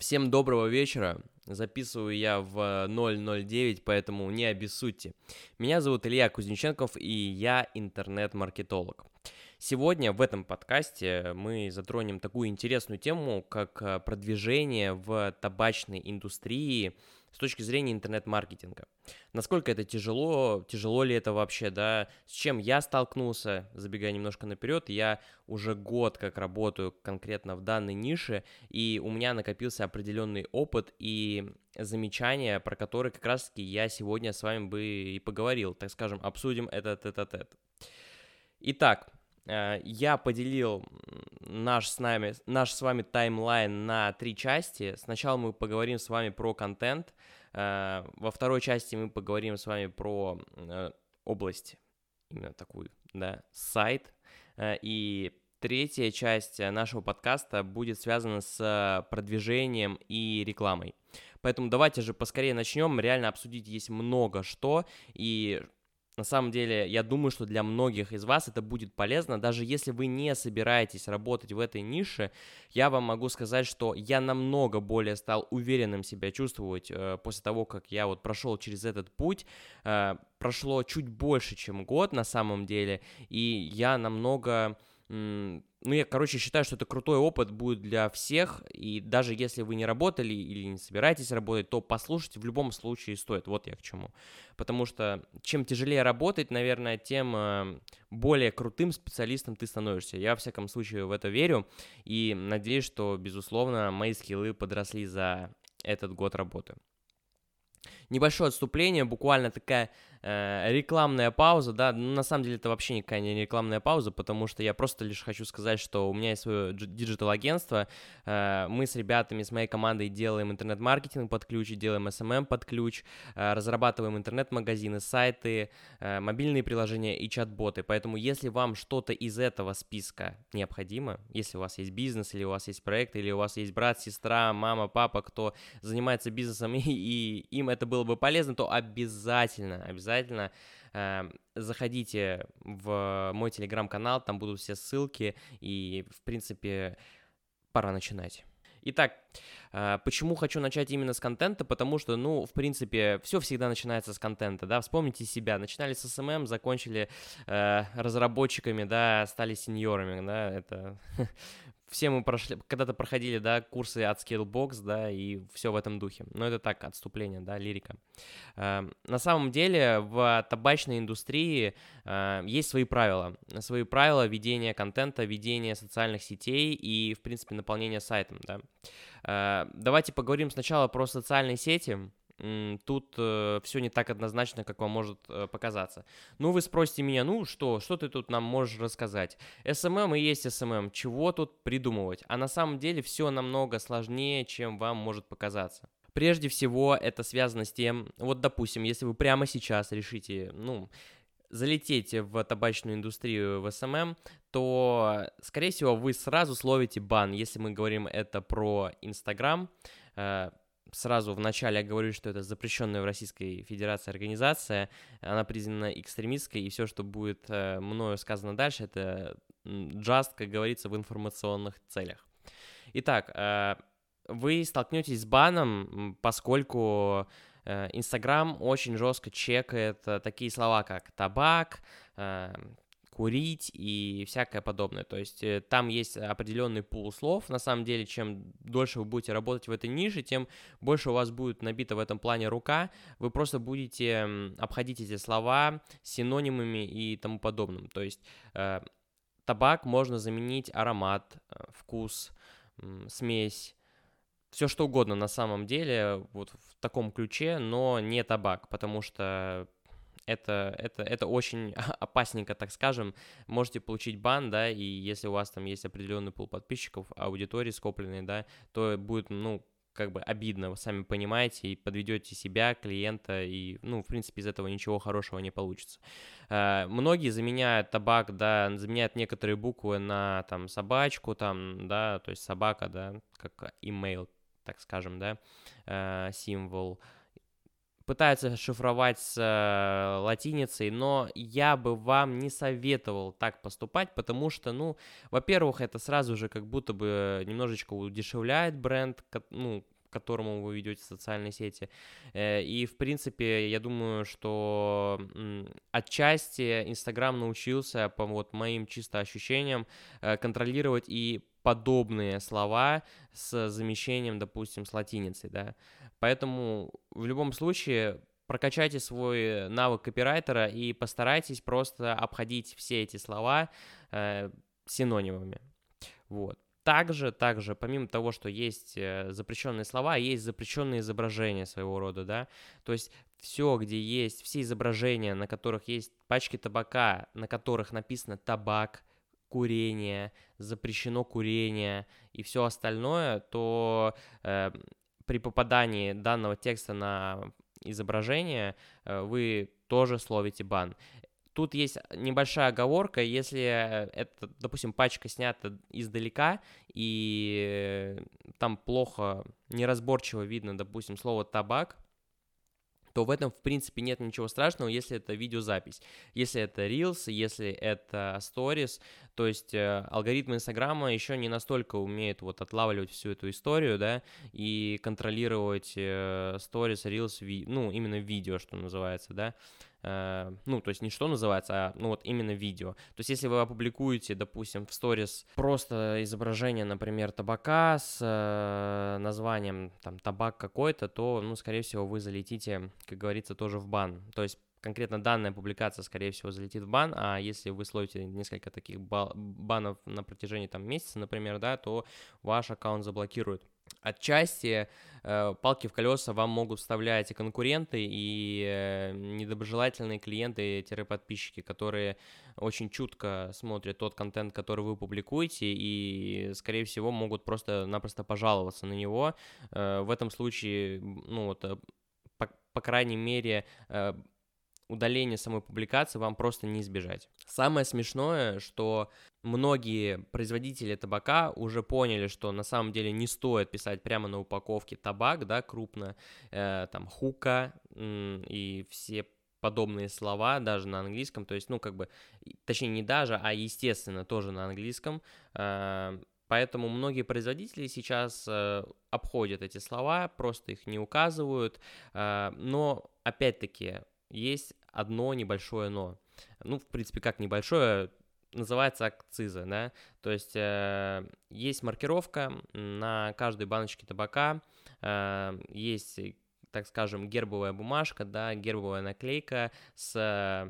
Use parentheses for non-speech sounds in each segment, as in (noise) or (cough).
Всем доброго вечера. Записываю я в 009, поэтому не обессудьте. Меня зовут Илья Кузнеченков, и я интернет-маркетолог. Сегодня в этом подкасте мы затронем такую интересную тему, как э, продвижение в табачной индустрии с точки зрения интернет-маркетинга. Насколько это тяжело, тяжело ли это вообще, да, с чем я столкнулся, забегая немножко наперед, я уже год как работаю конкретно в данной нише, и у меня накопился определенный опыт и замечания, про которые как раз-таки я сегодня с вами бы и поговорил, так скажем, обсудим этот этот этот. Итак, я поделил наш с, нами, наш с вами таймлайн на три части. Сначала мы поговорим с вами про контент, э, во второй части мы поговорим с вами про э, область, именно такую, да, сайт, и третья часть нашего подкаста будет связана с продвижением и рекламой. Поэтому давайте же поскорее начнем. Реально обсудить есть много что. И на самом деле, я думаю, что для многих из вас это будет полезно. Даже если вы не собираетесь работать в этой нише, я вам могу сказать, что я намного более стал уверенным себя чувствовать э, после того, как я вот прошел через этот путь. Э, прошло чуть больше, чем год на самом деле, и я намного ну, я, короче, считаю, что это крутой опыт будет для всех, и даже если вы не работали или не собираетесь работать, то послушать в любом случае стоит, вот я к чему. Потому что чем тяжелее работать, наверное, тем э, более крутым специалистом ты становишься. Я, во всяком случае, в это верю, и надеюсь, что, безусловно, мои скиллы подросли за этот год работы. Небольшое отступление, буквально такая э, рекламная пауза, да, ну, на самом деле это вообще никакая не рекламная пауза, потому что я просто лишь хочу сказать, что у меня есть свое digital-агентство, э, мы с ребятами, с моей командой делаем интернет-маркетинг под ключ, делаем SMM эм под ключ, э, разрабатываем интернет-магазины, сайты, мобильные приложения и чат-боты, поэтому если вам что-то из этого списка необходимо, если у вас есть бизнес, или у вас есть проект, или у вас есть брат, сестра, мама, папа, кто занимается бизнесом, (laughs) и, и им это было бы полезно, то обязательно, обязательно обязательно э, заходите в мой телеграм-канал, там будут все ссылки, и, в принципе, пора начинать. Итак, э, почему хочу начать именно с контента? Потому что, ну, в принципе, все всегда начинается с контента, да. Вспомните себя. Начинали с SMM, эм эм, закончили э, разработчиками, да, стали сеньорами, да. Это (laughs) все мы прошли, когда-то проходили, да, курсы от Skillbox, да, и все в этом духе. Но это так, отступление, да, лирика. Э, на самом деле в табачной индустрии э, есть свои правила. Свои правила ведения контента, ведения социальных сетей и, в принципе, наполнения сайтом, да. Э, давайте поговорим сначала про социальные сети тут э, все не так однозначно, как вам может э, показаться. Ну, вы спросите меня, ну что, что ты тут нам можешь рассказать? SMM и есть SMM, чего тут придумывать? А на самом деле все намного сложнее, чем вам может показаться. Прежде всего, это связано с тем, вот, допустим, если вы прямо сейчас решите, ну, залететь в табачную индустрию в SMM, то, скорее всего, вы сразу словите бан, если мы говорим это про Инстаграм, э, сразу в начале я говорю, что это запрещенная в Российской Федерации организация, она признана экстремистской, и все, что будет э, мною сказано дальше, это just, как говорится, в информационных целях. Итак, э, вы столкнетесь с баном, поскольку э, Инстаграм очень жестко чекает такие слова, как табак, курить и всякое подобное. То есть э, там есть определенный пул слов. На самом деле, чем дольше вы будете работать в этой нише, тем больше у вас будет набита в этом плане рука. Вы просто будете обходить эти слова синонимами и тому подобным. То есть э, табак можно заменить аромат, э, вкус, смесь, все что угодно на самом деле, вот в таком ключе, но не табак, потому что это, это, это очень (laughs) опасненько, так скажем. Можете получить бан, да, и если у вас там есть определенный пул подписчиков, аудитории скопленной, да, то будет, ну, как бы обидно, вы сами понимаете, и подведете себя, клиента, и, ну, в принципе, из этого ничего хорошего не получится. Э, многие заменяют табак, да, заменяют некоторые буквы на, там, собачку, там, да, то есть собака, да, как email, так скажем, да, э, символ, пытаются шифровать с э, латиницей, но я бы вам не советовал так поступать, потому что, ну, во-первых, это сразу же как будто бы немножечко удешевляет бренд, ну, которому вы ведете социальные сети. Э, и, в принципе, я думаю, что отчасти Инстаграм научился, по вот моим чисто ощущениям, э, контролировать и подобные слова с замещением, допустим, с латиницей, да. Поэтому в любом случае прокачайте свой навык копирайтера и постарайтесь просто обходить все эти слова э, синонимами. Вот. Также, также, помимо того, что есть э, запрещенные слова, есть запрещенные изображения своего рода, да, то есть все, где есть, все изображения, на которых есть пачки табака, на которых написано табак, курение, запрещено курение и все остальное, то э, при попадании данного текста на изображение э, вы тоже словите бан. Тут есть небольшая оговорка, если это, допустим, пачка снята издалека, и там плохо, неразборчиво видно, допустим, слово табак, то в этом, в принципе, нет ничего страшного, если это видеозапись. Если это Reels, если это Stories, то есть э, алгоритмы Инстаграма еще не настолько умеют вот отлавливать всю эту историю, да, и контролировать э, Stories, Reels, ви- ну, именно видео, что называется, да, ну, то есть не что называется, а, ну, вот именно видео. То есть если вы опубликуете, допустим, в сторис просто изображение, например, табака с э, названием, там, табак какой-то, то, ну, скорее всего, вы залетите, как говорится, тоже в бан. То есть конкретно данная публикация, скорее всего, залетит в бан, а если вы словите несколько таких банов на протяжении там месяца, например, да, то ваш аккаунт заблокируют. Отчасти э, палки в колеса вам могут вставлять и конкуренты, и э, недоброжелательные клиенты-подписчики, которые очень чутко смотрят тот контент, который вы публикуете, и, скорее всего, могут просто-напросто пожаловаться на него. Э, в этом случае, ну вот, э, по, по крайней мере, э, удаления самой публикации вам просто не избежать. Самое смешное, что многие производители табака уже поняли, что на самом деле не стоит писать прямо на упаковке табак, да, крупно, э, там, хука и все подобные слова даже на английском, то есть, ну, как бы, точнее, не даже, а естественно тоже на английском, э, Поэтому многие производители сейчас э, обходят эти слова, просто их не указывают. Э, но опять-таки есть одно небольшое но. Ну, в принципе, как небольшое, называется акциза, да, то есть э, есть маркировка на каждой баночке табака, э, есть, так скажем, гербовая бумажка, да, гербовая наклейка с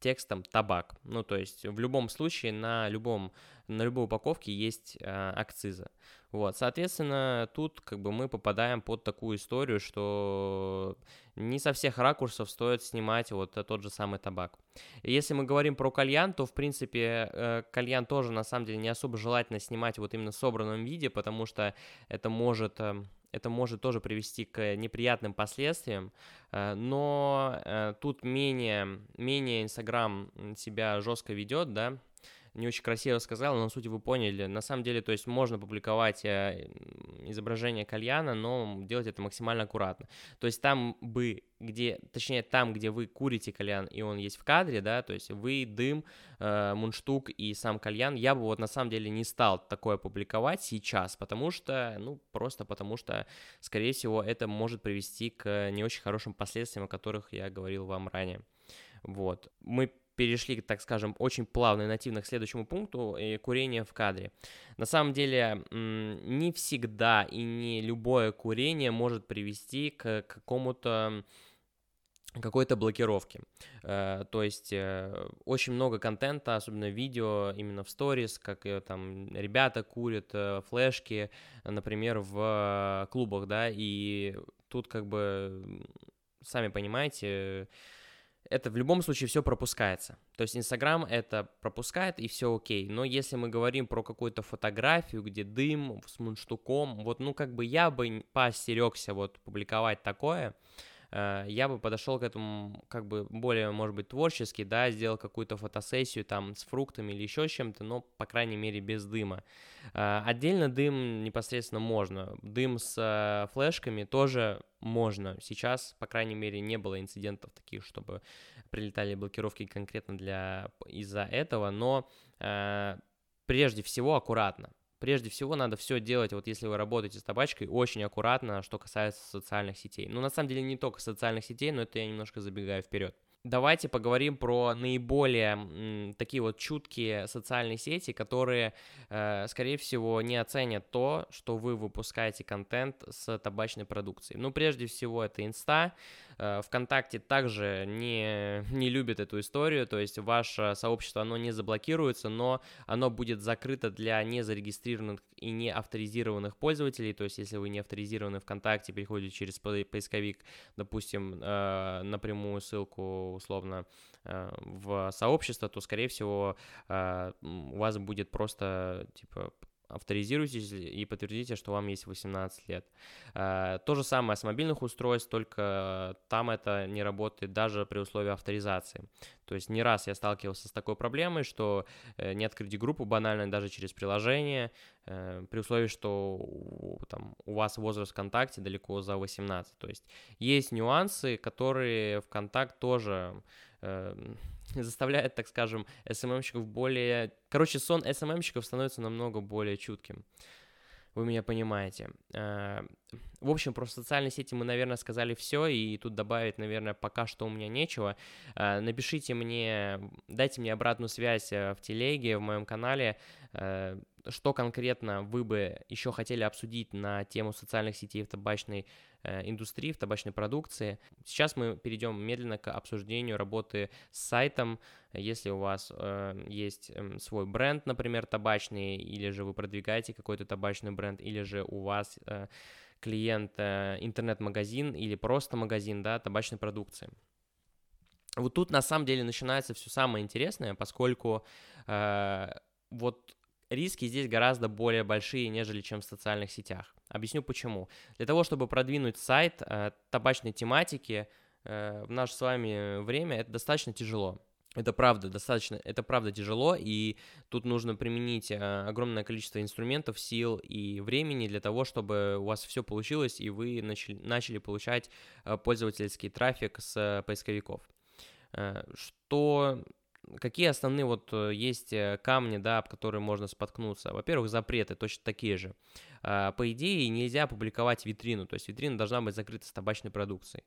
текстом табак. Ну, то есть в любом случае на любом на любой упаковке есть э, акциза. Вот, соответственно, тут как бы мы попадаем под такую историю, что не со всех ракурсов стоит снимать вот тот же самый табак. Если мы говорим про кальян, то, в принципе, э, кальян тоже, на самом деле, не особо желательно снимать вот именно в собранном виде, потому что это может... Э, это может тоже привести к неприятным последствиям, э, но э, тут менее, менее Инстаграм себя жестко ведет, да, не очень красиво сказал, но суть вы поняли. На самом деле, то есть можно публиковать э, изображение кальяна, но делать это максимально аккуратно. То есть там бы, где, точнее там, где вы курите кальян, и он есть в кадре, да, то есть вы, дым, э, мундштук и сам кальян, я бы вот на самом деле не стал такое публиковать сейчас, потому что, ну, просто потому что, скорее всего, это может привести к не очень хорошим последствиям, о которых я говорил вам ранее. Вот. Мы перешли, так скажем, очень плавно и нативно к следующему пункту э, курение в кадре. На самом деле, не всегда и не любое курение может привести к какому-то какой-то блокировки. Э, то есть э, очень много контента, особенно видео, именно в сторис, как там ребята курят флешки, например, в клубах, да, и тут как бы, сами понимаете, это в любом случае все пропускается. То есть Инстаграм это пропускает и все окей. Но если мы говорим про какую-то фотографию, где дым с мундштуком, вот ну как бы я бы поостерегся вот публиковать такое, я бы подошел к этому как бы более, может быть, творчески, да, сделал какую-то фотосессию там с фруктами или еще чем-то, но, по крайней мере, без дыма. Э, отдельно дым непосредственно можно. Дым с э, флешками тоже можно. Сейчас, по крайней мере, не было инцидентов таких, чтобы прилетали блокировки конкретно для из-за этого, но э, прежде всего аккуратно. Прежде всего надо все делать, вот если вы работаете с табачкой, очень аккуратно, что касается социальных сетей. Ну, на самом деле, не только социальных сетей, но это я немножко забегаю вперед давайте поговорим про наиболее м, такие вот чуткие социальные сети, которые, э, скорее всего, не оценят то, что вы выпускаете контент с табачной продукцией. Ну, прежде всего, это Инста. Э, ВКонтакте также не, не любит эту историю, то есть ваше сообщество, оно не заблокируется, но оно будет закрыто для незарегистрированных и не авторизированных пользователей, то есть если вы не авторизированы ВКонтакте, переходите через поисковик, допустим, э, напрямую ссылку условно э, в сообщество, то, скорее всего, э, у вас будет просто, типа, авторизируйтесь и подтвердите, что вам есть 18 лет. Э, то же самое с мобильных устройств, только там это не работает даже при условии авторизации. То есть не раз я сталкивался с такой проблемой, что э, не открыть группу банально даже через приложение, э, при условии, что там, у вас возраст ВКонтакте далеко за 18. То есть есть нюансы, которые ВКонтакт тоже (laughs) заставляет, так скажем, СММщиков более... Короче, сон СММщиков становится намного более чутким. Вы меня понимаете. Э, в общем, про социальные сети мы, наверное, сказали все, и тут добавить, наверное, пока что у меня нечего. Э, напишите мне, дайте мне обратную связь э, в телеге, в моем канале, что конкретно вы бы еще хотели обсудить на тему социальных сетей в табачной Э, индустрии, в табачной продукции. Сейчас мы перейдем медленно к обсуждению работы с сайтом. Если у вас э, есть э, свой бренд, например, табачный, или же вы продвигаете какой-то табачный бренд, или же у вас э, клиент э, интернет-магазин или просто магазин, да, табачной продукции. Вот тут на самом деле начинается все самое интересное, поскольку э, вот риски здесь гораздо более большие, нежели чем в социальных сетях. Объясню почему. Для того, чтобы продвинуть сайт э, табачной тематики э, в наше с вами время, это достаточно тяжело. Это правда достаточно, это правда тяжело, и тут нужно применить э, огромное количество инструментов, сил и времени для того, чтобы у вас все получилось, и вы начали, начали получать э, пользовательский трафик с э, поисковиков. Э, что Какие основные вот э, есть э, камни, да, об которые можно споткнуться? Во-первых, запреты точно такие же. А, по идее, нельзя публиковать витрину, то есть витрина должна быть закрыта с табачной продукцией,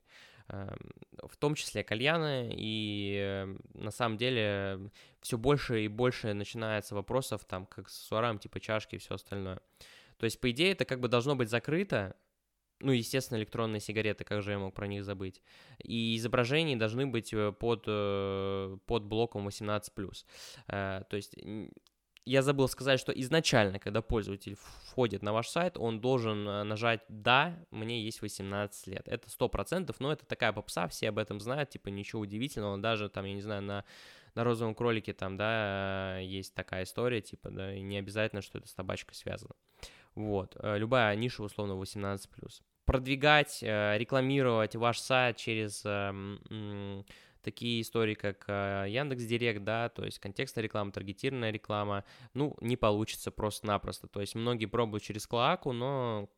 эм, в том числе кальяны, и э, на самом деле все больше и больше начинается вопросов, там, с аксессуарам, типа чашки и все остальное. То есть, по идее, это как бы должно быть закрыто, ну, естественно, электронные сигареты, как же я мог про них забыть. И изображения должны быть э, под, э, под блоком 18+. Э, то есть я забыл сказать, что изначально, когда пользователь входит на ваш сайт, он должен нажать «Да, мне есть 18 лет». Это 100%, но это такая попса, все об этом знают, типа ничего удивительного, даже там, я не знаю, на, на розовом кролике там, да, есть такая история, типа, да, и не обязательно, что это с табачкой связано. Вот, любая ниша условно 18+ продвигать, э, рекламировать ваш сайт через эм, такие истории, как э, Яндекс Директ, да, то есть контекстная реклама, таргетированная реклама, ну, не получится просто-напросто. То есть многие пробуют через клоаку, но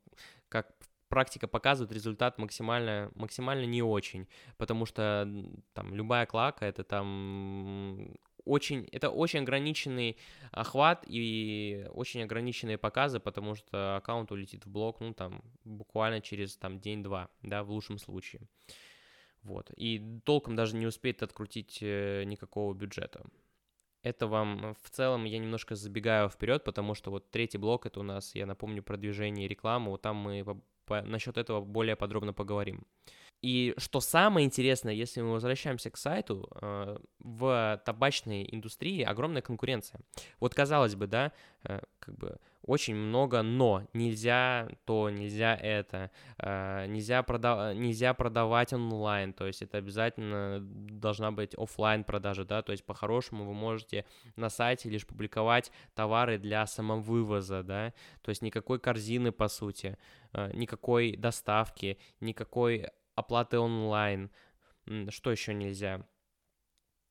как практика показывает, результат максимально, максимально не очень, потому что там любая клака это там очень, это очень ограниченный охват и очень ограниченные показы, потому что аккаунт улетит в блок, ну, там, буквально через, там, день-два, да, в лучшем случае. Вот, и толком даже не успеет открутить э, никакого бюджета. Это вам в целом, я немножко забегаю вперед, потому что вот третий блок, это у нас, я напомню, продвижение и рекламу, вот там мы по, по, насчет этого более подробно поговорим. И что самое интересное, если мы возвращаемся к сайту, э, в табачной индустрии огромная конкуренция. Вот казалось бы, да, э, как бы очень много но. Нельзя то, нельзя это, э, нельзя, прода- нельзя продавать онлайн, то есть это обязательно должна быть офлайн продажа, да, то есть по-хорошему вы можете на сайте лишь публиковать товары для самовывоза, да, то есть никакой корзины по сути, никакой доставки, никакой оплаты онлайн, что еще нельзя?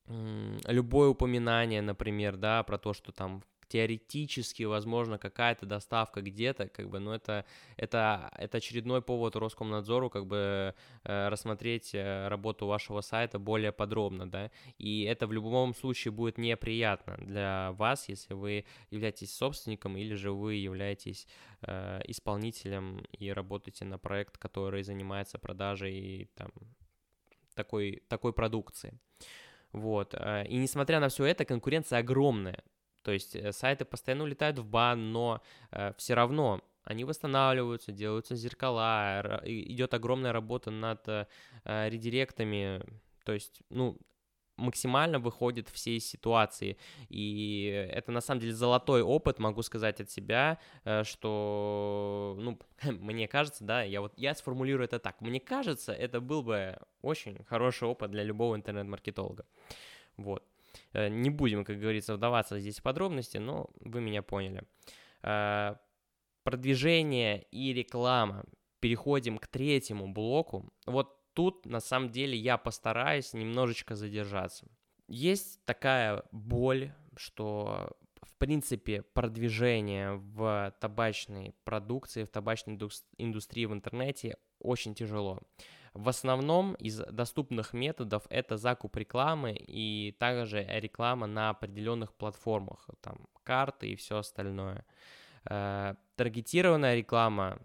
Любое упоминание, например, да, про то, что там теоретически, возможно, какая-то доставка где-то, как бы, но это, это, это очередной повод Роскомнадзору, как бы, э, рассмотреть э, работу вашего сайта более подробно, да, и это в любом случае будет неприятно для вас, если вы являетесь собственником или же вы являетесь э, исполнителем и работаете на проект, который занимается продажей там такой, такой продукции. Вот. Э, и несмотря на все это, конкуренция огромная. То есть э, сайты постоянно улетают в бан, но э, все равно они восстанавливаются, делаются зеркала, идет огромная работа над э, редиректами. То есть, ну, максимально выходит все ситуации. И это на самом деле золотой опыт, могу сказать от себя, э, что, ну, (laughs) мне кажется, да, я вот я сформулирую это так. Мне кажется, это был бы очень хороший опыт для любого интернет-маркетолога. Вот. Э, не будем, как говорится, вдаваться здесь в подробности, но вы меня поняли. Э, продвижение и реклама. Переходим к третьему блоку. Вот тут, на самом деле, я постараюсь немножечко задержаться. Есть такая боль, что в принципе, продвижение в табачной продукции, в табачной индустрии в интернете очень тяжело. В основном из доступных методов это закуп рекламы и также реклама на определенных платформах, там карты и все остальное. Э, таргетированная реклама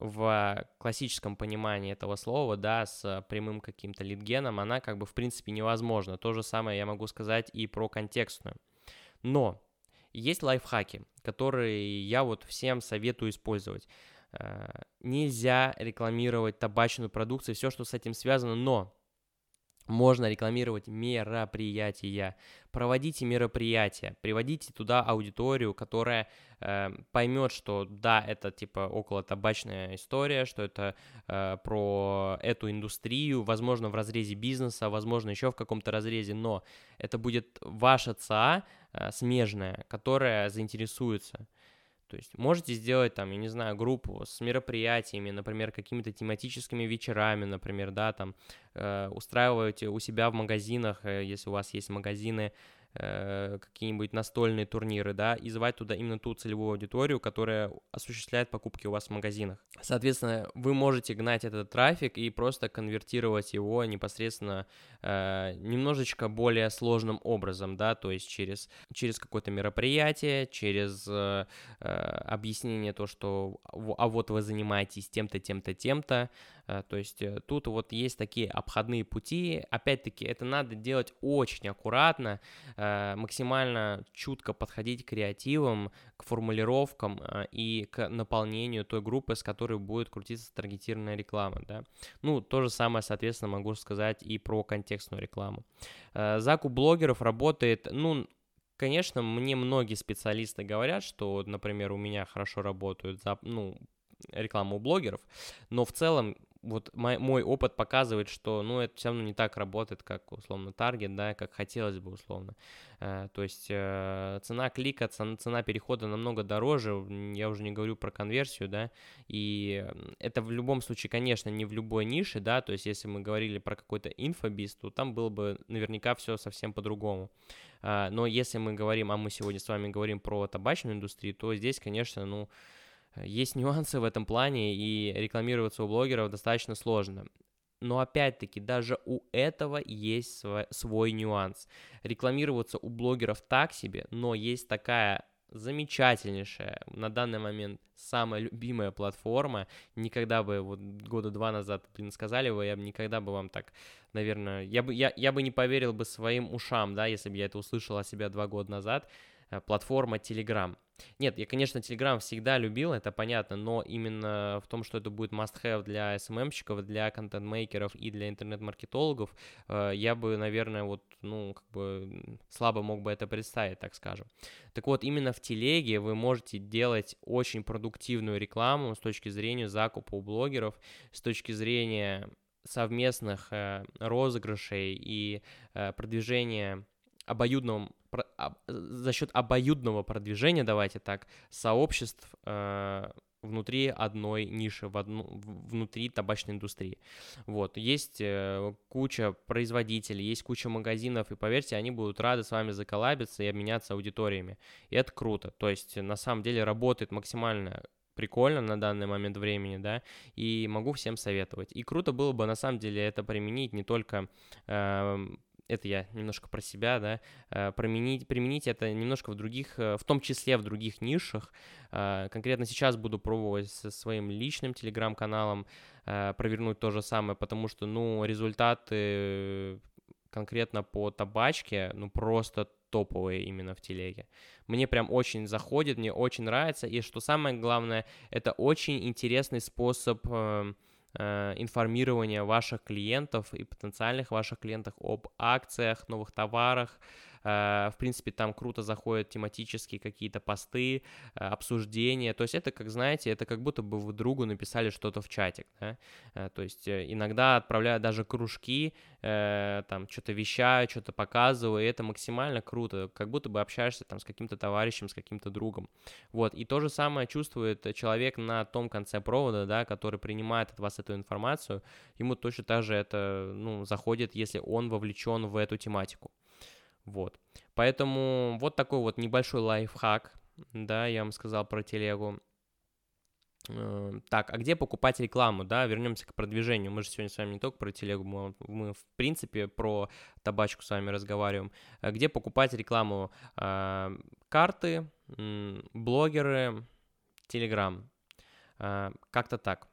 в классическом понимании этого слова, да, с прямым каким-то лидгеном, она как бы в принципе невозможна. То же самое я могу сказать и про контекстную. Но есть лайфхаки, которые я вот всем советую использовать. Э, нельзя рекламировать табачную продукцию, все, что с этим связано, но можно рекламировать мероприятия. Проводите мероприятия, приводите туда аудиторию, которая э, поймет, что да, это типа около табачная история, что это э, про эту индустрию, возможно, в разрезе бизнеса, возможно, еще в каком-то разрезе, но это будет ваша ЦА э, смежная, которая заинтересуется. То есть можете сделать там, я не знаю, группу с мероприятиями, например, какими-то тематическими вечерами, например, да, там э, устраиваете у себя в магазинах, э, если у вас есть магазины, Э, какие-нибудь настольные турниры, да, и звать туда именно ту целевую аудиторию, которая осуществляет покупки у вас в магазинах. Соответственно, вы можете гнать этот трафик и просто конвертировать его непосредственно э, немножечко более сложным образом, да, то есть через, через какое-то мероприятие, через э, э, объяснение то, что а вот вы занимаетесь тем-то, тем-то, тем-то, то есть э, тут вот есть такие обходные пути. Опять-таки, это надо делать очень аккуратно, э, максимально чутко подходить к креативам, к формулировкам и к наполнению той группы, с которой будет крутиться таргетированная реклама. Да? Ну, то же самое, соответственно, могу сказать и про контекстную рекламу. Закуп блогеров работает, ну, Конечно, мне многие специалисты говорят, что, например, у меня хорошо работают ну, рекламу у блогеров, но в целом вот мой, мой опыт показывает, что, ну, это все равно не так работает, как, условно, таргет, да, как хотелось бы, условно. Э, то есть э, цена клика, цена, цена перехода намного дороже, я уже не говорю про конверсию, да, и это в любом случае, конечно, не в любой нише, да, то есть если мы говорили про какой-то инфобиз, то там было бы наверняка все совсем по-другому. Э, но если мы говорим, а мы сегодня с вами говорим про табачную индустрию, то здесь, конечно, ну, есть нюансы в этом плане, и рекламироваться у блогеров достаточно сложно. Но опять-таки, даже у этого есть свой, свой нюанс. Рекламироваться у блогеров так себе, но есть такая замечательнейшая, на данный момент самая любимая платформа. Никогда бы, вот года два назад, блин, сказали бы, я бы никогда бы вам так, наверное, я бы, я, я бы не поверил бы своим ушам, да, если бы я это услышал о себе два года назад. Э, платформа Telegram. Нет, я, конечно, Telegram всегда любил, это понятно, но именно в том, что это будет must-have для SMM-щиков, для контент-мейкеров и для интернет-маркетологов, э, я бы, наверное, вот, ну, как бы слабо мог бы это представить, так скажем. Так вот, именно в телеге вы можете делать очень продуктивную рекламу с точки зрения закупа у блогеров, с точки зрения совместных э, розыгрышей и э, продвижения обоюдном, за счет обоюдного продвижения, давайте так, сообществ э, внутри одной ниши, в одну, внутри табачной индустрии. Вот, есть э, куча производителей, есть куча магазинов, и поверьте, они будут рады с вами заколабиться и обменяться аудиториями. И это круто. То есть, на самом деле, работает максимально прикольно на данный момент времени, да, и могу всем советовать. И круто было бы, на самом деле, это применить не только э, это я немножко про себя, да, э, применить, применить это немножко в других, э, в том числе в других нишах. Э, конкретно сейчас буду пробовать со своим личным телеграм-каналом провернуть то же самое, потому что, ну, результаты конкретно по табачке, ну, просто топовые именно в телеге. Мне прям очень заходит, мне очень нравится, и что самое главное, это очень интересный способ э, информирования ваших клиентов и потенциальных ваших клиентов об акциях, новых товарах, в принципе, там круто заходят тематические какие-то посты, э, обсуждения. То есть это, как знаете, это как будто бы вы другу написали что-то в чатик. Да? Э, то есть иногда отправляют даже кружки, там что-то вещаю, что-то показываю, и это максимально круто, как будто бы общаешься там с каким-то товарищем, с каким-то другом. Вот, и то же самое чувствует человек на том конце провода, да, который принимает от вас эту информацию, ему точно так же это, ну, заходит, если он вовлечен в эту тематику. Вот. Поэтому вот такой вот небольшой лайфхак, да, я вам сказал про телегу. Э, так, а где покупать рекламу, да, вернемся к продвижению. Мы же сегодня с вами не только про телегу, мы, мы в принципе про табачку с вами разговариваем. А где покупать рекламу? Э, карты, блогеры, телеграм. Как-то так.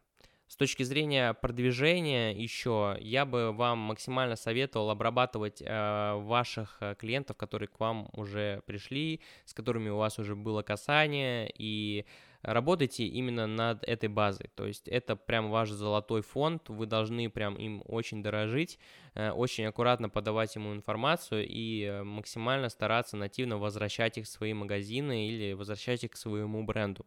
С точки зрения продвижения еще, я бы вам максимально советовал обрабатывать э, ваших э, клиентов, которые к вам уже пришли, с которыми у вас уже было касание, и работайте именно над этой базой. То есть это прям ваш золотой фонд, вы должны прям им очень дорожить, э, очень аккуратно подавать ему информацию и э, максимально стараться нативно возвращать их в свои магазины или возвращать их к своему бренду.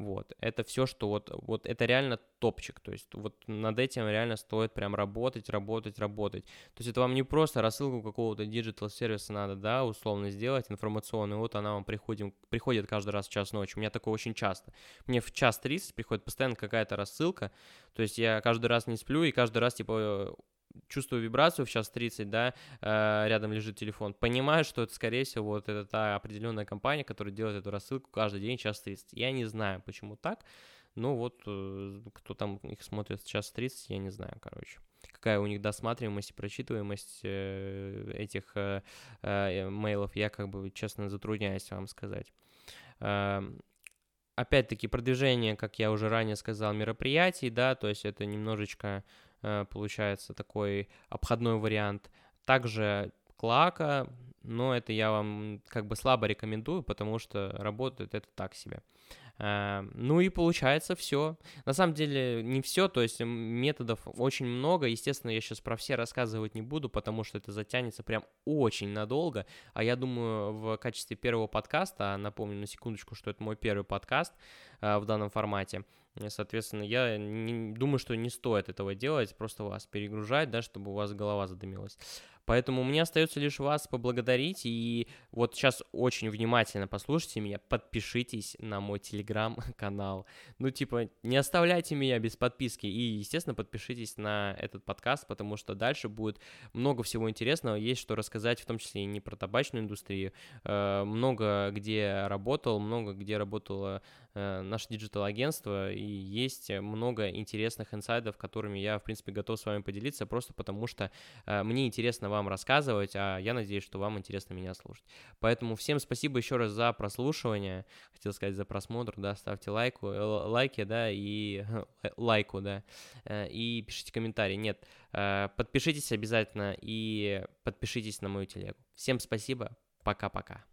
Вот, это все, что вот, вот это реально топчик, то есть вот над этим реально стоит прям работать, работать, работать. То есть это вам не просто рассылку какого-то digital сервиса надо, да, условно сделать информационную, вот она вам приходит, приходит каждый раз в час ночи. У меня такое очень часто. Мне в час 30 приходит постоянно какая-то рассылка, то есть я каждый раз не сплю и каждый раз типа чувствую вибрацию в час 30, да, э, рядом лежит телефон, понимаю, что это, скорее всего, вот это та определенная компания, которая делает эту рассылку каждый день час 30. Я не знаю, почему так, но вот э, кто там их смотрит час 30, я не знаю, короче. Какая у них досматриваемость и прочитываемость э, этих мейлов, я как бы, честно, затрудняюсь вам сказать. Эм, опять-таки, продвижение, как я уже ранее сказал, мероприятий, да, то есть это немножечко получается такой обходной вариант. Также Клака, но это я вам как бы слабо рекомендую, потому что работает это так себе. Э, ну и получается все. На самом деле не все, то есть методов очень много. Естественно, я сейчас про все рассказывать не буду, потому что это затянется прям очень надолго. А я думаю, в качестве первого подкаста, напомню на секундочку, что это мой первый подкаст э, в данном формате, Соответственно, я не, думаю, что не стоит этого делать, просто вас перегружать, да, чтобы у вас голова задымилась. Поэтому мне остается лишь вас поблагодарить. И вот сейчас очень внимательно послушайте меня, подпишитесь на мой телеграм-канал. Ну, типа, не оставляйте меня без подписки. И, естественно, подпишитесь на этот подкаст, потому что дальше будет много всего интересного. Есть что рассказать, в том числе и не про табачную индустрию. Э, много где работал, много где работало э, наше digital-агентство. И есть много интересных инсайдов, которыми я, в принципе, готов с вами поделиться, просто потому что э, мне интересно вам рассказывать, а я надеюсь, что вам интересно меня слушать. Поэтому всем спасибо еще раз за прослушивание, хотел сказать за просмотр, да, ставьте лайку, э, лайки, да, и (laughs) лайку, да, э, и пишите комментарии. Нет, э, подпишитесь обязательно и подпишитесь на мою телегу. Всем спасибо, пока-пока.